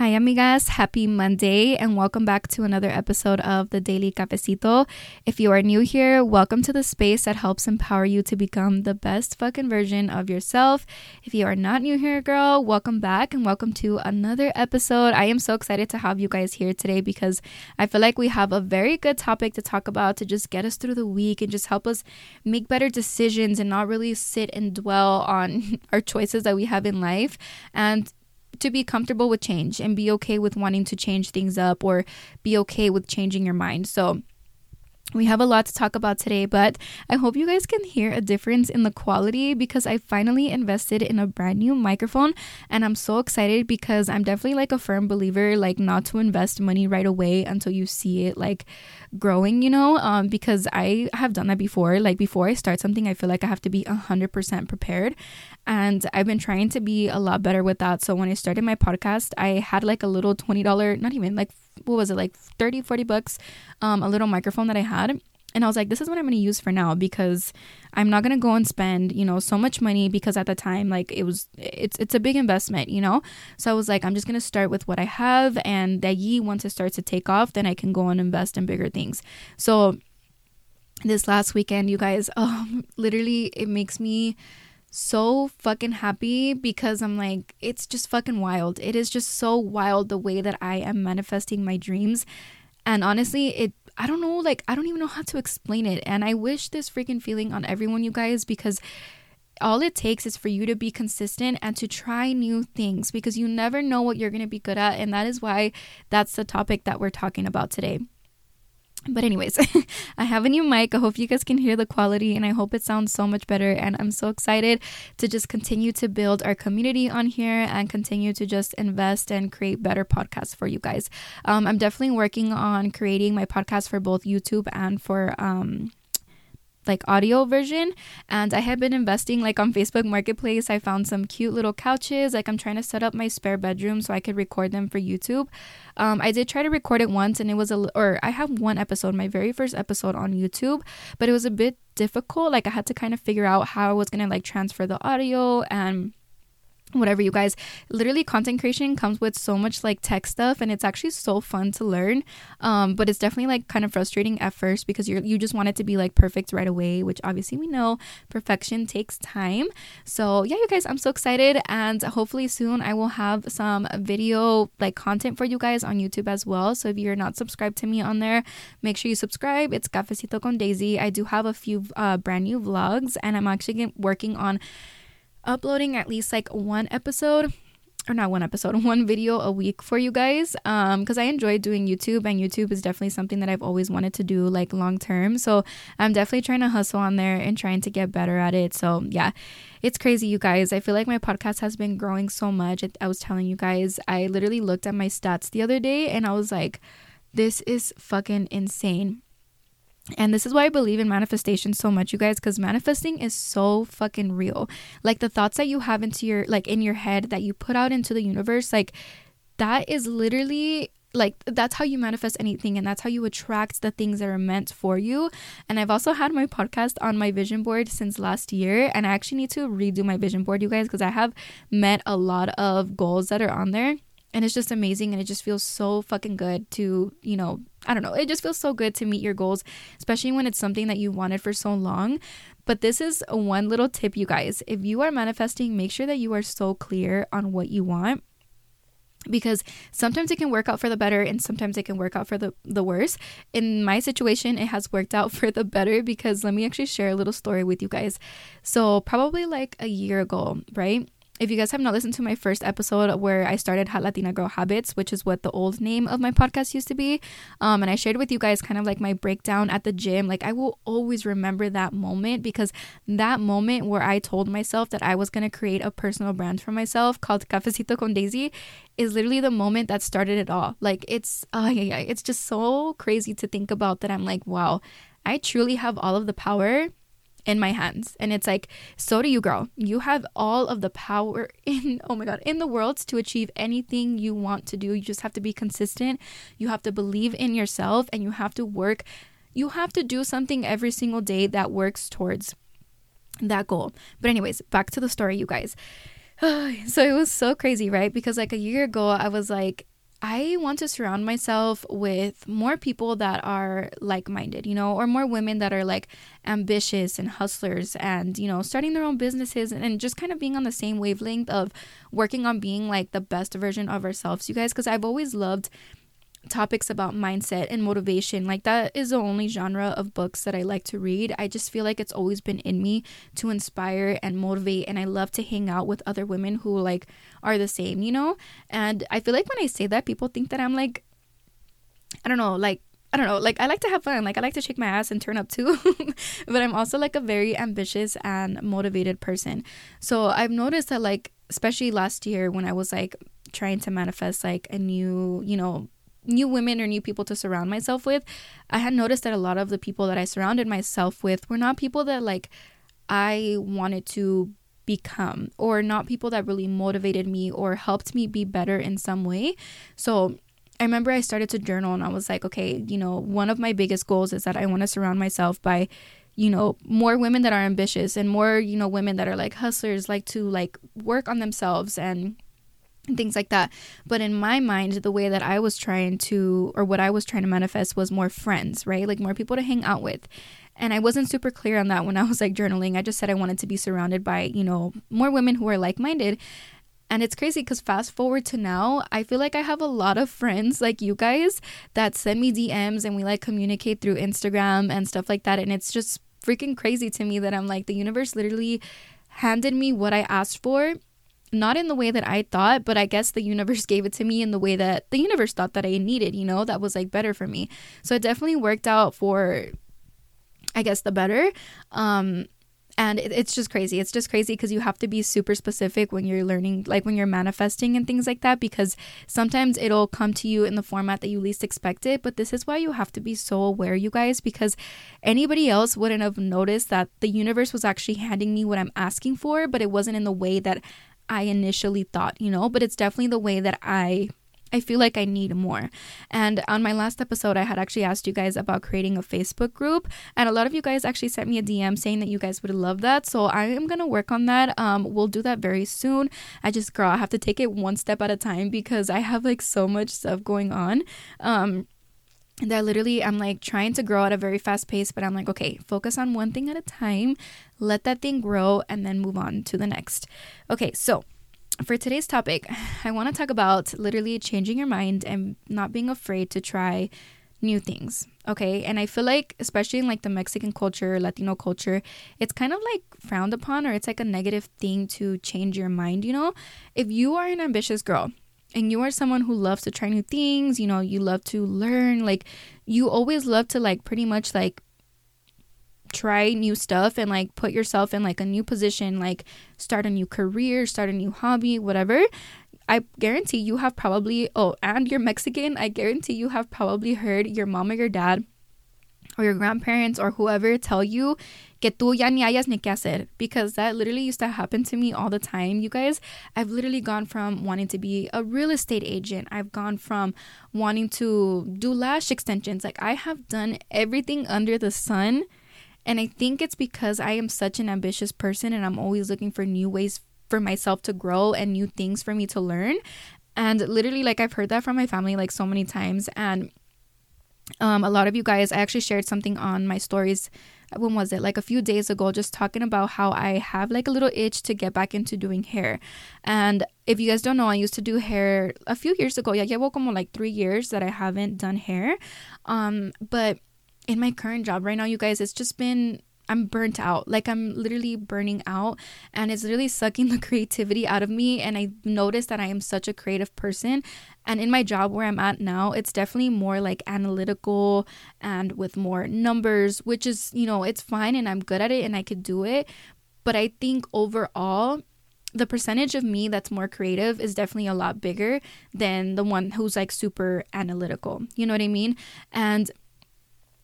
Hi, amigas. Happy Monday, and welcome back to another episode of the Daily Cafecito. If you are new here, welcome to the space that helps empower you to become the best fucking version of yourself. If you are not new here, girl, welcome back and welcome to another episode. I am so excited to have you guys here today because I feel like we have a very good topic to talk about to just get us through the week and just help us make better decisions and not really sit and dwell on our choices that we have in life. And to be comfortable with change and be okay with wanting to change things up or be okay with changing your mind. So, we have a lot to talk about today, but I hope you guys can hear a difference in the quality because I finally invested in a brand new microphone and I'm so excited because I'm definitely like a firm believer like not to invest money right away until you see it like growing, you know, um, because I have done that before. Like before I start something, I feel like I have to be 100% prepared. And I've been trying to be a lot better with that. So when I started my podcast, I had like a little $20, not even like, what was it, like 30, 40 bucks, um, a little microphone that I had and I was like, this is what I'm going to use for now because I'm not going to go and spend, you know, so much money because at the time like it was it's it's a big investment, you know. So I was like, I'm just going to start with what I have and that ye once it starts to take off, then I can go and invest in bigger things. So this last weekend, you guys, oh, literally it makes me so fucking happy because I'm like, it's just fucking wild. It is just so wild the way that I am manifesting my dreams. And honestly, it I don't know, like, I don't even know how to explain it. And I wish this freaking feeling on everyone, you guys, because all it takes is for you to be consistent and to try new things because you never know what you're going to be good at. And that is why that's the topic that we're talking about today. But, anyways, I have a new mic. I hope you guys can hear the quality and I hope it sounds so much better. And I'm so excited to just continue to build our community on here and continue to just invest and create better podcasts for you guys. Um, I'm definitely working on creating my podcast for both YouTube and for um, like audio version. And i have been investing like on facebook marketplace. I found some cute little couches. Like i'm trying to set up my spare bedroom so i could record them for youtube. Um, i did try to record it once and it was a or i have one episode my very first episode on youtube but it was a bit difficult. Like i had to kind of figure out how i was gonna like transfer the audio and whatever you guys. Literally content creation comes with so much like tech stuff and it's actually so fun to learn. Um but it's definitely like kind of frustrating at first because you're you just want it to be like perfect right away which obviously we know perfection takes time. So yeah you guys i'm so excited and hopefully soon i will have some video like content for you guys on youtube as well. So if you're not subscribed to me on there make sure you subscribe. It's cafecito con daisy. I do have a few uh, brand new vlogs and i'm actually working on uploading at least like one episode or not one episode, one video a week for you guys. Um, because I enjoy doing YouTube and YouTube is definitely something that I've always wanted to do like long term. So I'm definitely trying to hustle on there and trying to get better at it. So yeah, it's crazy, you guys. I feel like my podcast has been growing so much. I was telling you guys, I literally looked at my stats the other day and I was like, this is fucking insane. And this is why I believe in manifestation so much, you guys, because manifesting is so fucking real. Like the thoughts that you have into your, like in your head that you put out into the universe, like that is literally like that's how you manifest anything and that's how you attract the things that are meant for you and i've also had my podcast on my vision board since last year and i actually need to redo my vision board you guys because i have met a lot of goals that are on there and it's just amazing and it just feels so fucking good to you know i don't know it just feels so good to meet your goals especially when it's something that you wanted for so long but this is one little tip you guys if you are manifesting make sure that you are so clear on what you want because sometimes it can work out for the better and sometimes it can work out for the, the worse. In my situation, it has worked out for the better because let me actually share a little story with you guys. So, probably like a year ago, right? If you guys have not listened to my first episode where I started Hot Latina Girl Habits, which is what the old name of my podcast used to be, um, and I shared with you guys kind of like my breakdown at the gym, like I will always remember that moment because that moment where I told myself that I was going to create a personal brand for myself called Cafecito con Daisy is literally the moment that started it all. Like it's, oh, yeah, yeah, it's just so crazy to think about that I'm like, wow, I truly have all of the power in my hands. And it's like, so do you, girl. You have all of the power in, oh my God, in the world to achieve anything you want to do. You just have to be consistent. You have to believe in yourself and you have to work. You have to do something every single day that works towards that goal. But, anyways, back to the story, you guys. so it was so crazy, right? Because like a year ago, I was like, I want to surround myself with more people that are like minded, you know, or more women that are like ambitious and hustlers and, you know, starting their own businesses and just kind of being on the same wavelength of working on being like the best version of ourselves, you guys, because I've always loved topics about mindset and motivation. Like that is the only genre of books that I like to read. I just feel like it's always been in me to inspire and motivate and I love to hang out with other women who like are the same, you know? And I feel like when I say that people think that I'm like I don't know, like I don't know, like I like to have fun. Like I like to shake my ass and turn up too. but I'm also like a very ambitious and motivated person. So I've noticed that like especially last year when I was like trying to manifest like a new, you know, new women or new people to surround myself with, I had noticed that a lot of the people that I surrounded myself with were not people that like I wanted to become or not people that really motivated me or helped me be better in some way. So I remember I started to journal and I was like, okay, you know, one of my biggest goals is that I want to surround myself by you know more women that are ambitious and more you know women that are like hustlers like to like work on themselves and and things like that. But in my mind, the way that I was trying to, or what I was trying to manifest was more friends, right? Like more people to hang out with. And I wasn't super clear on that when I was like journaling. I just said I wanted to be surrounded by, you know, more women who are like minded. And it's crazy because fast forward to now, I feel like I have a lot of friends like you guys that send me DMs and we like communicate through Instagram and stuff like that. And it's just freaking crazy to me that I'm like, the universe literally handed me what I asked for not in the way that I thought, but I guess the universe gave it to me in the way that the universe thought that I needed, you know, that was like better for me. So it definitely worked out for, I guess, the better. Um, and it, it's just crazy. It's just crazy because you have to be super specific when you're learning, like when you're manifesting and things like that, because sometimes it'll come to you in the format that you least expect it. But this is why you have to be so aware, you guys, because anybody else wouldn't have noticed that the universe was actually handing me what I'm asking for, but it wasn't in the way that I initially thought, you know, but it's definitely the way that I I feel like I need more. And on my last episode, I had actually asked you guys about creating a Facebook group, and a lot of you guys actually sent me a DM saying that you guys would love that. So I am gonna work on that. Um, we'll do that very soon. I just, girl, I have to take it one step at a time because I have like so much stuff going on. Um, that literally I'm like trying to grow at a very fast pace, but I'm like, okay, focus on one thing at a time, let that thing grow, and then move on to the next. Okay, so for today's topic, I want to talk about literally changing your mind and not being afraid to try new things. Okay. And I feel like, especially in like the Mexican culture, Latino culture, it's kind of like frowned upon or it's like a negative thing to change your mind, you know? If you are an ambitious girl, and you are someone who loves to try new things, you know, you love to learn, like you always love to like pretty much like try new stuff and like put yourself in like a new position, like start a new career, start a new hobby, whatever. I guarantee you have probably oh, and you're Mexican, I guarantee you have probably heard your mom or your dad or your grandparents or whoever tell you que tú ya ni hayas ni qué hacer because that literally used to happen to me all the time. You guys, I've literally gone from wanting to be a real estate agent. I've gone from wanting to do lash extensions. Like I have done everything under the sun. And I think it's because I am such an ambitious person and I'm always looking for new ways for myself to grow and new things for me to learn. And literally, like, I've heard that from my family like so many times. And um, a lot of you guys, I actually shared something on my stories. When was it? Like a few days ago, just talking about how I have like a little itch to get back into doing hair. And if you guys don't know, I used to do hair a few years ago. Yeah, llevo como like three years that I haven't done hair. Um, but in my current job right now, you guys, it's just been I'm burnt out. Like I'm literally burning out and it's really sucking the creativity out of me. And I noticed that I am such a creative person. And in my job where I'm at now, it's definitely more like analytical and with more numbers, which is, you know, it's fine and I'm good at it and I could do it. But I think overall, the percentage of me that's more creative is definitely a lot bigger than the one who's like super analytical. You know what I mean? And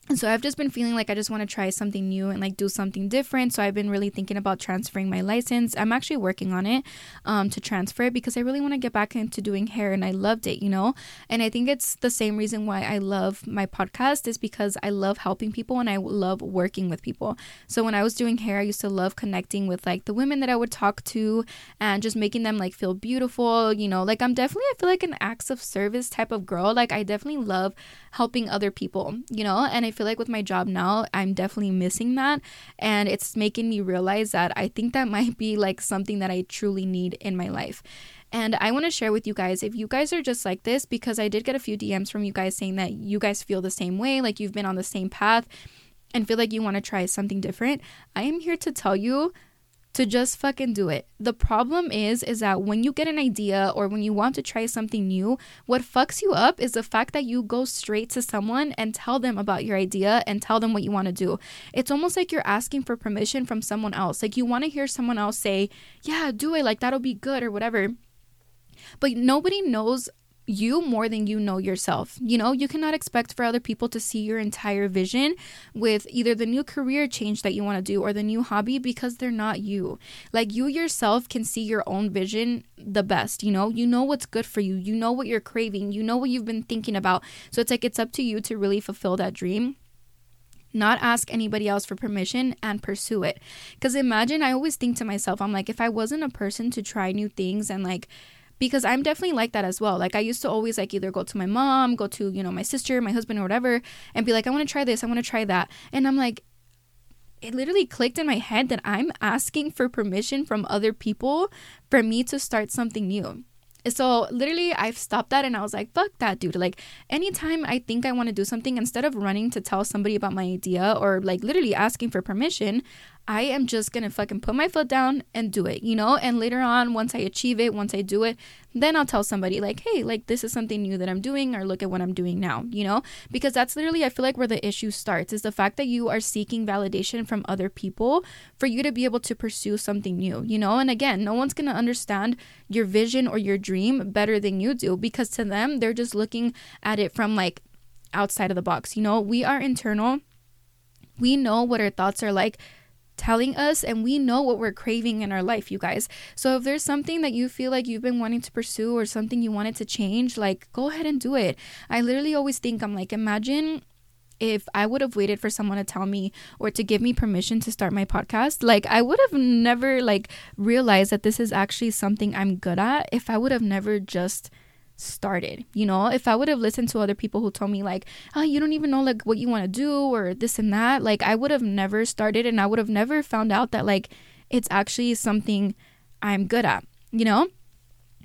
and so I've just been feeling like I just want to try something new and like do something different. So I've been really thinking about transferring my license. I'm actually working on it um, to transfer it because I really want to get back into doing hair and I loved it, you know? And I think it's the same reason why I love my podcast is because I love helping people and I love working with people. So when I was doing hair, I used to love connecting with like the women that I would talk to and just making them like feel beautiful, you know? Like I'm definitely, I feel like an acts of service type of girl. Like I definitely love helping other people, you know? And I feel like with my job now, I'm definitely missing that. And it's making me realize that I think that might be like something that I truly need in my life. And I want to share with you guys if you guys are just like this, because I did get a few DMs from you guys saying that you guys feel the same way, like you've been on the same path and feel like you want to try something different. I am here to tell you to just fucking do it. The problem is is that when you get an idea or when you want to try something new, what fucks you up is the fact that you go straight to someone and tell them about your idea and tell them what you want to do. It's almost like you're asking for permission from someone else. Like you want to hear someone else say, "Yeah, do it. Like that'll be good" or whatever. But nobody knows you more than you know yourself. You know, you cannot expect for other people to see your entire vision with either the new career change that you want to do or the new hobby because they're not you. Like you yourself can see your own vision the best, you know? You know what's good for you. You know what you're craving. You know what you've been thinking about. So it's like it's up to you to really fulfill that dream not ask anybody else for permission and pursue it. Because imagine, I always think to myself, I'm like, if I wasn't a person to try new things and like because I'm definitely like that as well. Like I used to always like either go to my mom, go to, you know, my sister, my husband or whatever and be like I want to try this, I want to try that. And I'm like it literally clicked in my head that I'm asking for permission from other people for me to start something new. So literally I've stopped that and I was like, fuck that dude. Like anytime I think I want to do something, instead of running to tell somebody about my idea or like literally asking for permission, I am just gonna fucking put my foot down and do it, you know? And later on, once I achieve it, once I do it, then I'll tell somebody, like, hey, like, this is something new that I'm doing, or look at what I'm doing now, you know? Because that's literally, I feel like, where the issue starts is the fact that you are seeking validation from other people for you to be able to pursue something new, you know? And again, no one's gonna understand your vision or your dream better than you do because to them, they're just looking at it from like outside of the box, you know? We are internal. We know what our thoughts are like telling us and we know what we're craving in our life, you guys. So if there's something that you feel like you've been wanting to pursue or something you wanted to change, like go ahead and do it. I literally always think I'm like imagine if I would have waited for someone to tell me or to give me permission to start my podcast, like I would have never like realized that this is actually something I'm good at if I would have never just started you know? If i would have listened to other people who told me like oh you don't even know like what you want to do or this and that like i would have never started and i would have never found out that like it's actually something i'm good at you know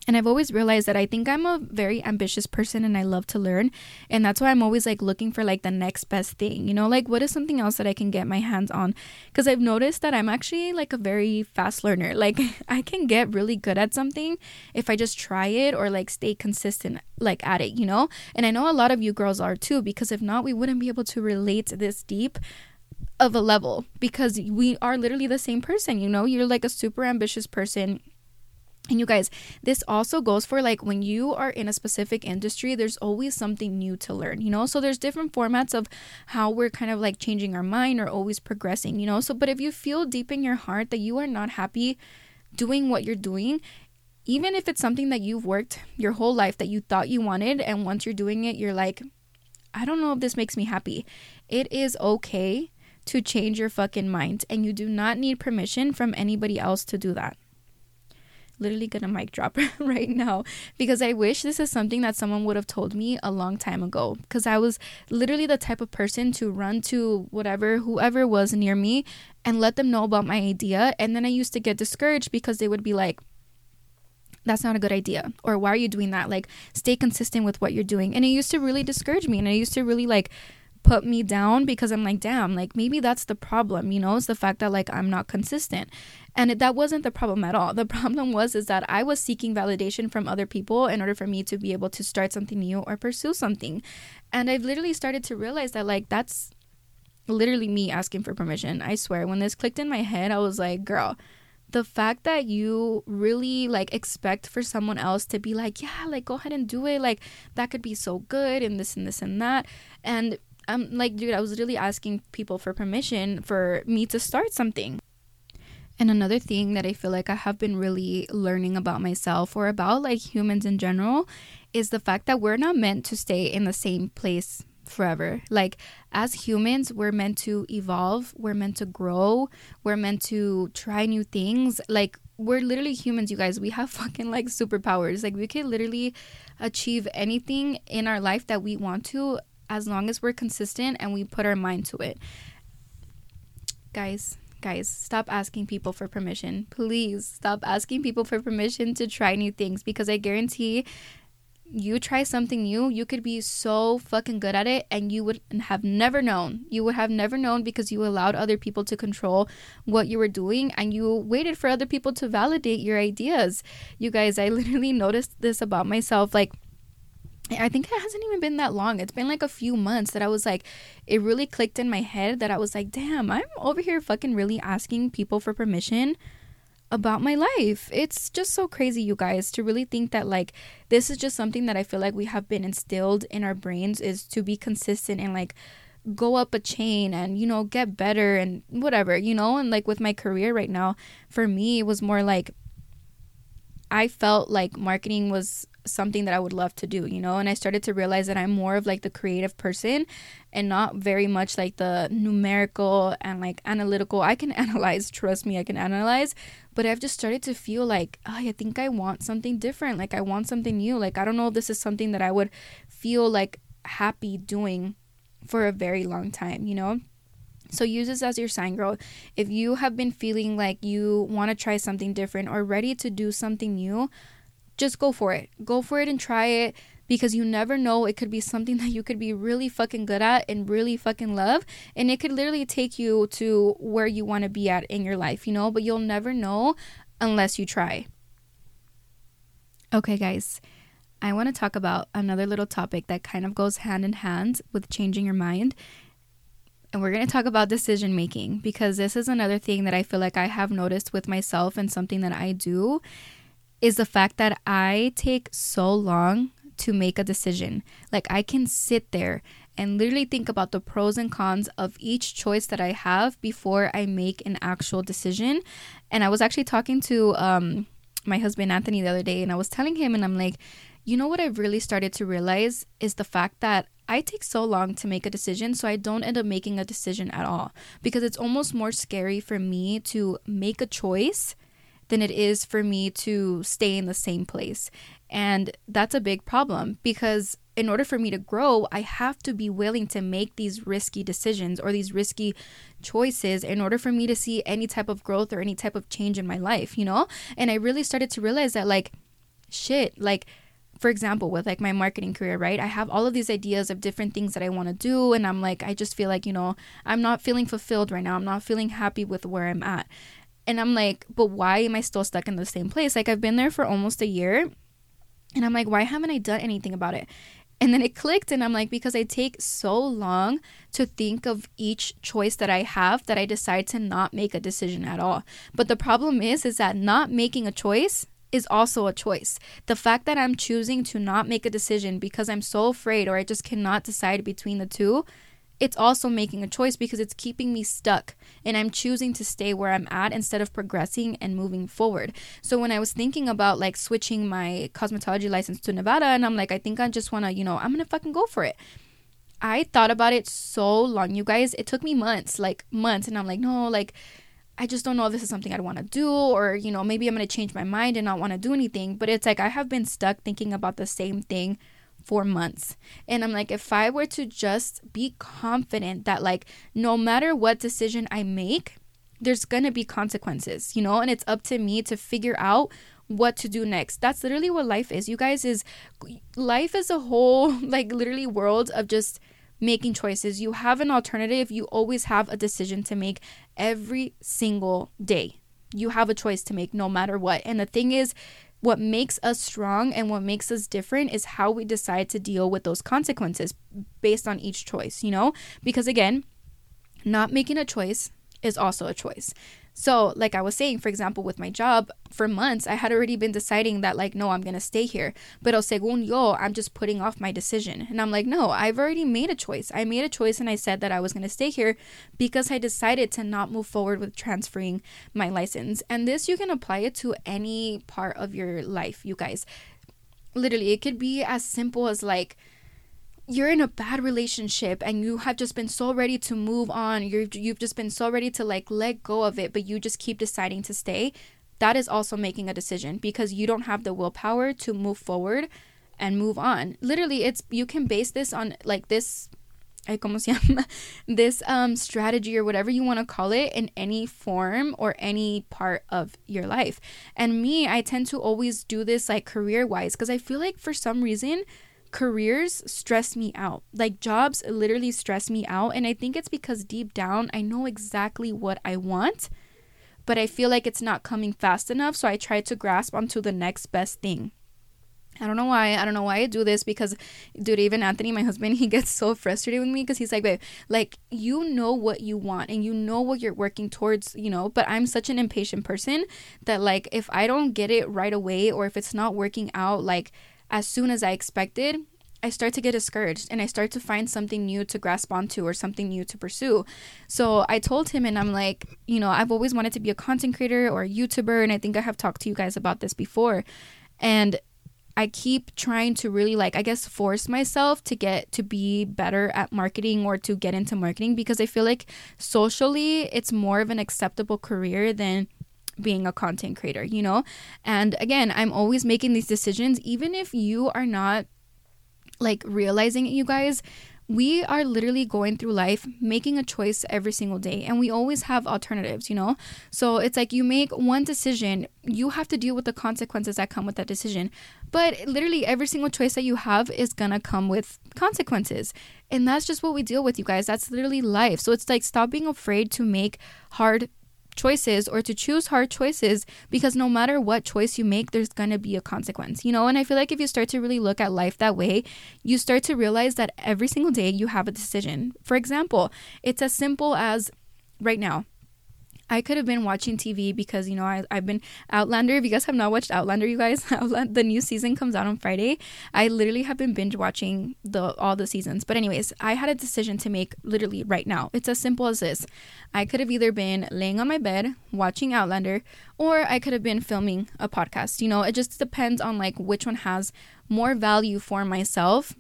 and I've always realized that I think I'm a very ambitious person and I love to learn. And that's why I'm always like looking for like the next best thing, you know, like what is something else that I can get my hands on? Because I've noticed that I'm actually like a very fast learner. Like I can get really good at something if I just try it or like stay consistent like at it, you know? And I know a lot of you girls are too, because if not, we wouldn't be able to relate this deep of a level because we are literally the same person, you know? You're like a super ambitious person and you guys, this also goes for like when you are in a specific industry, there's always something new to learn, you know? So there's different formats of how we're kind of like changing our mind or always progressing, you know? So, but if you feel deep in your heart that you are not happy doing what you're doing, even if it's something that you've worked your whole life that you thought you wanted, and once you're doing it, you're like, I don't know if this makes me happy. It is okay to change your fucking mind, and you do not need permission from anybody else to do that literally gonna mic drop right now because I wish this is something that someone would have told me a long time ago. Because I was literally the type of person to run to whatever, whoever was near me and let them know about my idea. And then I used to get discouraged because they would be like, that's not a good idea or why are you doing that like stay consistent with what you're doing and it used to really discourage me and it used to really like put me down because I'm like, damn, like maybe that's the problem, you know, it's the fact that like I'm not consistent. And it, that wasn't the problem at all. The problem was is that I was seeking validation from other people in order for me to be able to start something new or pursue something. And I've literally started to realize that like that's literally me asking for permission. I swear when this clicked in my head, I was like, girl, the fact that you really like expect for someone else to be like, yeah, like go ahead and do it, like that could be so good and this and this and that. And I'm like, dude, I was literally asking people for permission for me to start something. And another thing that I feel like I have been really learning about myself or about like humans in general is the fact that we're not meant to stay in the same place forever. Like, as humans, we're meant to evolve, we're meant to grow, we're meant to try new things. Like, we're literally humans, you guys. We have fucking like superpowers. Like, we can literally achieve anything in our life that we want to as long as we're consistent and we put our mind to it. Guys, guys, stop asking people for permission. Please stop asking people for permission to try new things because I guarantee you try something new, you could be so fucking good at it and you would have never known. You would have never known because you allowed other people to control what you were doing and you waited for other people to validate your ideas. You guys, I literally noticed this about myself like I think it hasn't even been that long. It's been like a few months that I was like, it really clicked in my head that I was like, damn, I'm over here fucking really asking people for permission about my life. It's just so crazy, you guys, to really think that like this is just something that I feel like we have been instilled in our brains is to be consistent and like go up a chain and you know get better and whatever, you know, and like with my career right now, for me it was more like I felt like marketing was something that I would love to do, you know? And I started to realize that I'm more of like the creative person and not very much like the numerical and like analytical. I can analyze, trust me, I can analyze, but I've just started to feel like, oh, I think I want something different. Like I want something new. Like I don't know if this is something that I would feel like happy doing for a very long time, you know? So use this as your sign, girl. If you have been feeling like you want to try something different or ready to do something new, just go for it. Go for it and try it because you never know. It could be something that you could be really fucking good at and really fucking love. And it could literally take you to where you want to be at in your life, you know? But you'll never know unless you try. Okay, guys. I want to talk about another little topic that kind of goes hand in hand with changing your mind. And we're going to talk about decision making because this is another thing that I feel like I have noticed with myself and something that I do is the fact that I take so long to make a decision. Like I can sit there and literally think about the pros and cons of each choice that I have before I make an actual decision. And I was actually talking to um, my husband Anthony the other day, and I was telling him, and I'm like, you know what I've really started to realize is the fact that I take so long to make a decision, so I don't end up making a decision at all because it's almost more scary for me to make a choice than it is for me to stay in the same place. And that's a big problem because in order for me to grow, I have to be willing to make these risky decisions or these risky choices in order for me to see any type of growth or any type of change in my life, you know? And I really started to realize that, like, shit, like, for example, with like my marketing career, right? I have all of these ideas of different things that I want to do. And I'm like, I just feel like, you know, I'm not feeling fulfilled right now. I'm not feeling happy with where I'm at. And I'm like, but why am I still stuck in the same place? Like, I've been there for almost a year. And I'm like, why haven't I done anything about it? And then it clicked, and I'm like, because I take so long to think of each choice that I have that I decide to not make a decision at all. But the problem is, is that not making a choice is also a choice. The fact that I'm choosing to not make a decision because I'm so afraid or I just cannot decide between the two it's also making a choice because it's keeping me stuck and I'm choosing to stay where I'm at instead of progressing and moving forward. So when I was thinking about like switching my cosmetology license to Nevada and I'm like I think I just want to, you know, I'm going to fucking go for it. I thought about it so long, you guys. It took me months, like months and I'm like, "No, like I just don't know if this is something I'd want to do, or, you know, maybe I'm to change my mind and not want to do anything. But it's like I have been stuck thinking about the same thing for months. And I'm like, if I were to just be confident that, like, no matter what decision I make, there's gonna be consequences, you know, and it's up to me to figure out what to do next. That's literally what life is. You guys is life is a whole like literally world of just making choices. You have an alternative, you always have a decision to make every single day. You have a choice to make no matter what. And the thing is, what makes us strong and what makes us different is how we decide to deal with those consequences based on each choice, you know? Because again, not making a choice is also a choice. So, like I was saying, for example, with my job, for months, I had already been deciding that, like, no, I'm to stay here. But según yo, I'm just putting off my decision. And I'm like, no, I've already made a choice. I made a choice and I said that I was to stay here because I decided to not move forward with transferring my license. And this, you can apply it to any part of your life, you guys. Literally, it could be as simple as like, you're in a bad relationship and you have just been so ready to move on you're you've just been so ready to like let go of it but you just keep deciding to stay that is also making a decision because you don't have the willpower to move forward and move on literally it's you can base this on like this this um strategy or whatever you want to call it in any form or any part of your life. And me, I tend to always do this like career wise because I feel like for some reason careers stress me out. Like jobs literally stress me out. And I think it's because deep down, I know exactly what I want, but I feel like it's not coming fast enough. So I try to grasp onto the next best thing. I don't know why. I don't know why I do this because, dude, even Anthony, my husband, he gets so frustrated with me because he's like, babe, like, you know what you want and you know what you're working towards, you know. But I'm such an impatient person that, like, if I don't get it right away or if it's not working out, like, as soon as I expected, I start to get discouraged and I start to find something new to grasp onto or something new to pursue. So I told him, and I'm like, you know, I've always wanted to be a content creator or a YouTuber. And I think I have talked to you guys about this before. And I keep trying to really, like, I guess, force myself to get to be better at marketing or to get into marketing because I feel like socially it's more of an acceptable career than being a content creator, you know? And again, I'm always making these decisions, even if you are not like realizing it, you guys. We are literally going through life making a choice every single day, and we always have alternatives, you know? So it's like you make one decision, you have to deal with the consequences that come with that decision. But literally, every single choice that you have is gonna come with consequences. And that's just what we deal with, you guys. That's literally life. So it's like stop being afraid to make hard choices or to choose hard choices because no matter what choice you make, there's gonna be a consequence, you know? And I feel like if you start to really look at life that way, you start to realize that every single day you have a decision. For example, it's as simple as right now, I could have been watching TV because you know I I've been Outlander. If you guys have not watched Outlander, you guys, Outlander, the new season comes out on Friday. I literally have been binge watching the all the seasons. But anyways, I had a decision to make literally right now. It's as simple as this. I could have either been laying on my bed watching Outlander or I could have been filming a podcast. You know, it just depends on like which one has more value for myself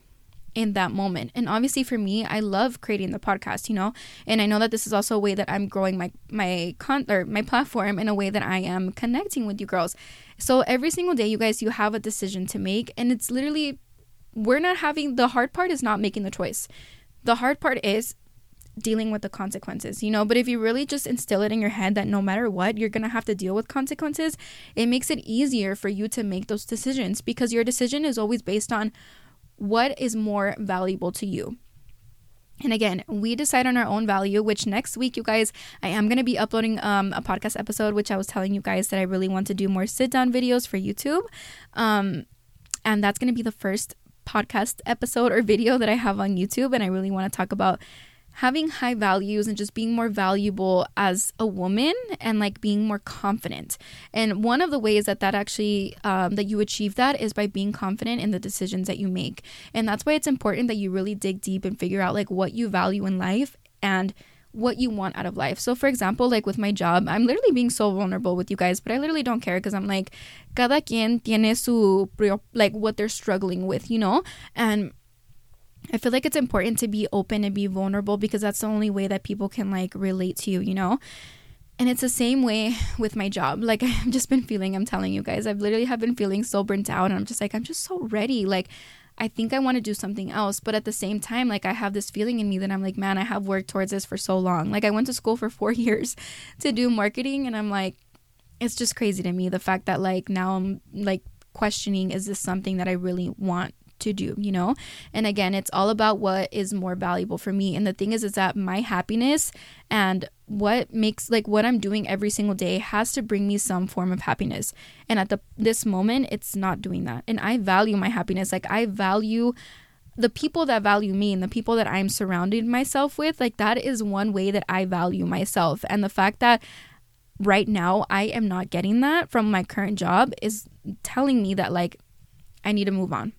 in that moment. And obviously for me, I love creating the podcast, you know. And I know that this is also a way that I'm growing my my con or my platform in a way that I am connecting with you girls. So every single day you guys you have a decision to make and it's literally we're not having the hard part is not making the choice. The hard part is dealing with the consequences, you know. But if you really just instill it in your head that no matter what, you're gonna have to deal with consequences, it makes it easier for you to make those decisions because your decision is always based on what is more valuable to you? And again, we decide on our own value, which next week, you guys, I am going to be uploading um, a podcast episode, which I was telling you guys that I really want to do more sit down videos for YouTube. Um, and that's going to be the first podcast episode or video that I have on YouTube. And I really want to talk about having high values and just being more valuable as a woman and like being more confident and one of the ways that that actually um, that you achieve that is by being confident in the decisions that you make and that's why it's important that you really dig deep and figure out like what you value in life and what you want out of life. So, for example, like with my job, I'm literally being so vulnerable with you guys, but I literally don't care because I'm like, cada quien tiene su, like, what they're struggling with, you know? And I feel like it's important to be open and be vulnerable because that's the only way that people can like relate to you, you know? And it's the same way with my job. Like I've just been feeling, I'm telling you guys, I've literally have been feeling so burnt out and I'm just like, I'm just so ready. Like I think I want to do something else. But at the same time, like I have this feeling in me that I'm like, man, I have worked towards this for so long. Like I went to school for four years to do marketing and I'm like, it's just crazy to me the fact that like now I'm like questioning is this something that I really want to do, you know? And again, it's all about what is more valuable for me. And the thing is, is that my happiness and what makes like what I'm doing every single day has to bring me some form of happiness. And at the this moment, it's not doing that. And I value my happiness. Like I value the people that value me and the people that I'm surrounding myself with, like that is one way that I value myself. And the fact that right now I am not getting that from my current job is telling me that like I need to move on.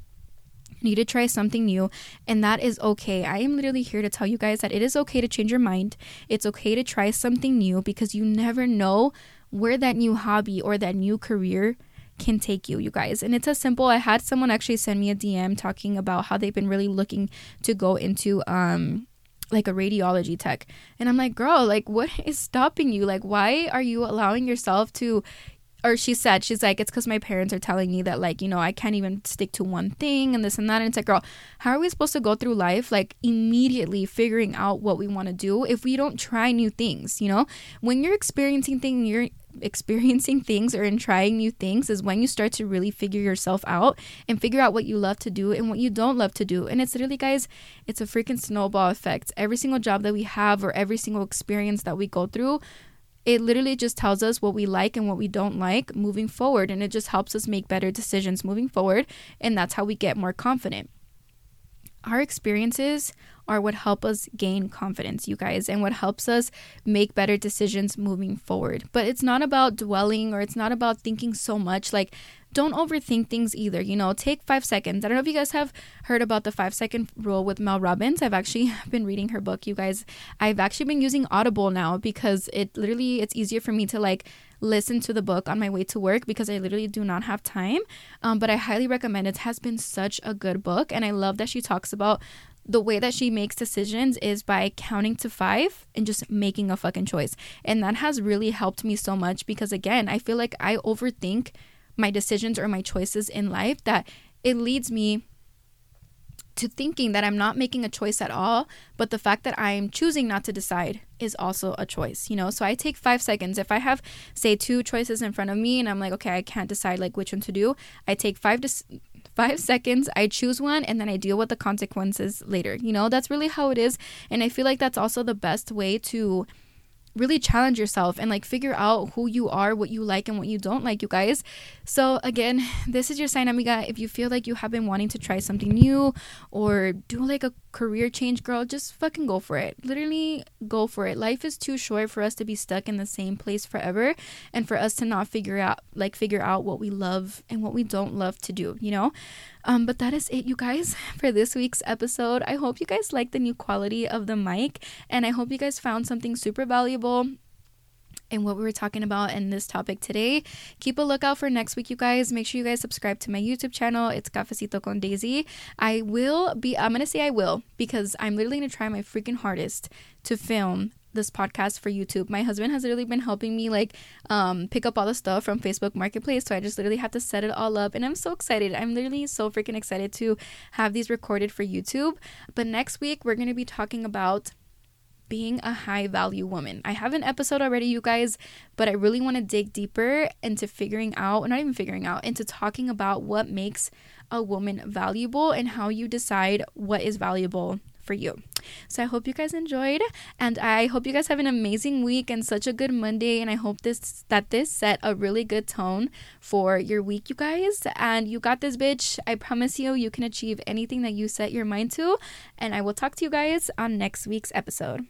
Need to try something new and that is okay. I am literally here to tell you guys that it is okay to change your mind. It's okay to try something new because you never know where that new hobby or that new career can take you, you guys. And it's as simple. I had someone actually send me a DM talking about how they've been really looking to go into um like a radiology tech. And I'm like, girl, like what is stopping you? Like why are you allowing yourself to or she said she's like it's because my parents are telling me that like you know i can't even stick to one thing and this and that and it's like girl how are we supposed to go through life like immediately figuring out what we want to do if we don't try new things you know when you're experiencing things you're experiencing things or in trying new things is when you start to really figure yourself out and figure out what you love to do and what you don't love to do. And it's literally, guys, it's a freaking snowball effect. Every single job that we have or every single experience that we go through, it literally just tells us what we like and what we don't like moving forward. And it just helps us make better decisions moving forward. And that's how we get more confident. Our experiences are what help us gain confidence, you guys, and what helps us make better decisions moving forward. But it's not about dwelling or it's not about thinking so much. Like, don't overthink things either. You know, take five seconds. I don't know if you guys have heard about the five second rule with Mel Robbins. I've actually been reading her book, you guys. I've actually been using Audible now because it literally it's easier for me to like listen to the book on my way to work because I literally do not have time. Um, but I highly recommend it. it. Has been such a good book, and I love that she talks about the way that she makes decisions is by counting to five and just making a fucking choice. And that has really helped me so much because, again, I feel like I overthink my decisions or my choices in life that it leads me to thinking that I'm not making a choice at all, but the fact that I'm choosing not to decide is also a choice, you know? So I take five seconds. If I have, say, two choices in front of me and I'm like, okay, I can't decide like which one to do, I take five to five seconds, I choose one, and then I deal with the consequences later. You know, that's really how it is. And I feel like that's also the best way to really challenge yourself and like figure out who you are, what you like and what you don't like, you guys. So again, this is your sign amiga. If you feel like you have been wanting to try something new or do like a career change, girl, just fucking go for it. Literally go for it. Life is too short for us to be stuck in the same place forever and for us to not figure out like figure out what we love and what we don't love to do, you know? Um, but that is it, you guys, for this week's episode. I hope you guys like the new quality of the mic, and I hope you guys found something super valuable in what we were talking about in this topic today. Keep a lookout for next week, you guys. Make sure you guys subscribe to my YouTube channel. It's Cafecito con Daisy. I will be, I'm going to say I will because I'm literally going to try my freaking hardest to film this podcast for YouTube. My husband has literally been helping me like um, pick up all the stuff from Facebook Marketplace. So I just literally have to set it all up. And I'm so excited. I'm literally so freaking excited to have these recorded for YouTube. But next week, we're going to be talking about being a high value woman. I have an episode already, you guys, but I really want to dig deeper into figuring out, not even figuring out, into talking about what makes a woman valuable and how you decide what is valuable for you. So I hope you guys enjoyed and I hope you guys have an amazing week and such a good Monday and I hope this that this set a really good tone for your week you guys and you got this bitch. I promise you you can achieve anything that you set your mind to and I will talk to you guys on next week's episode.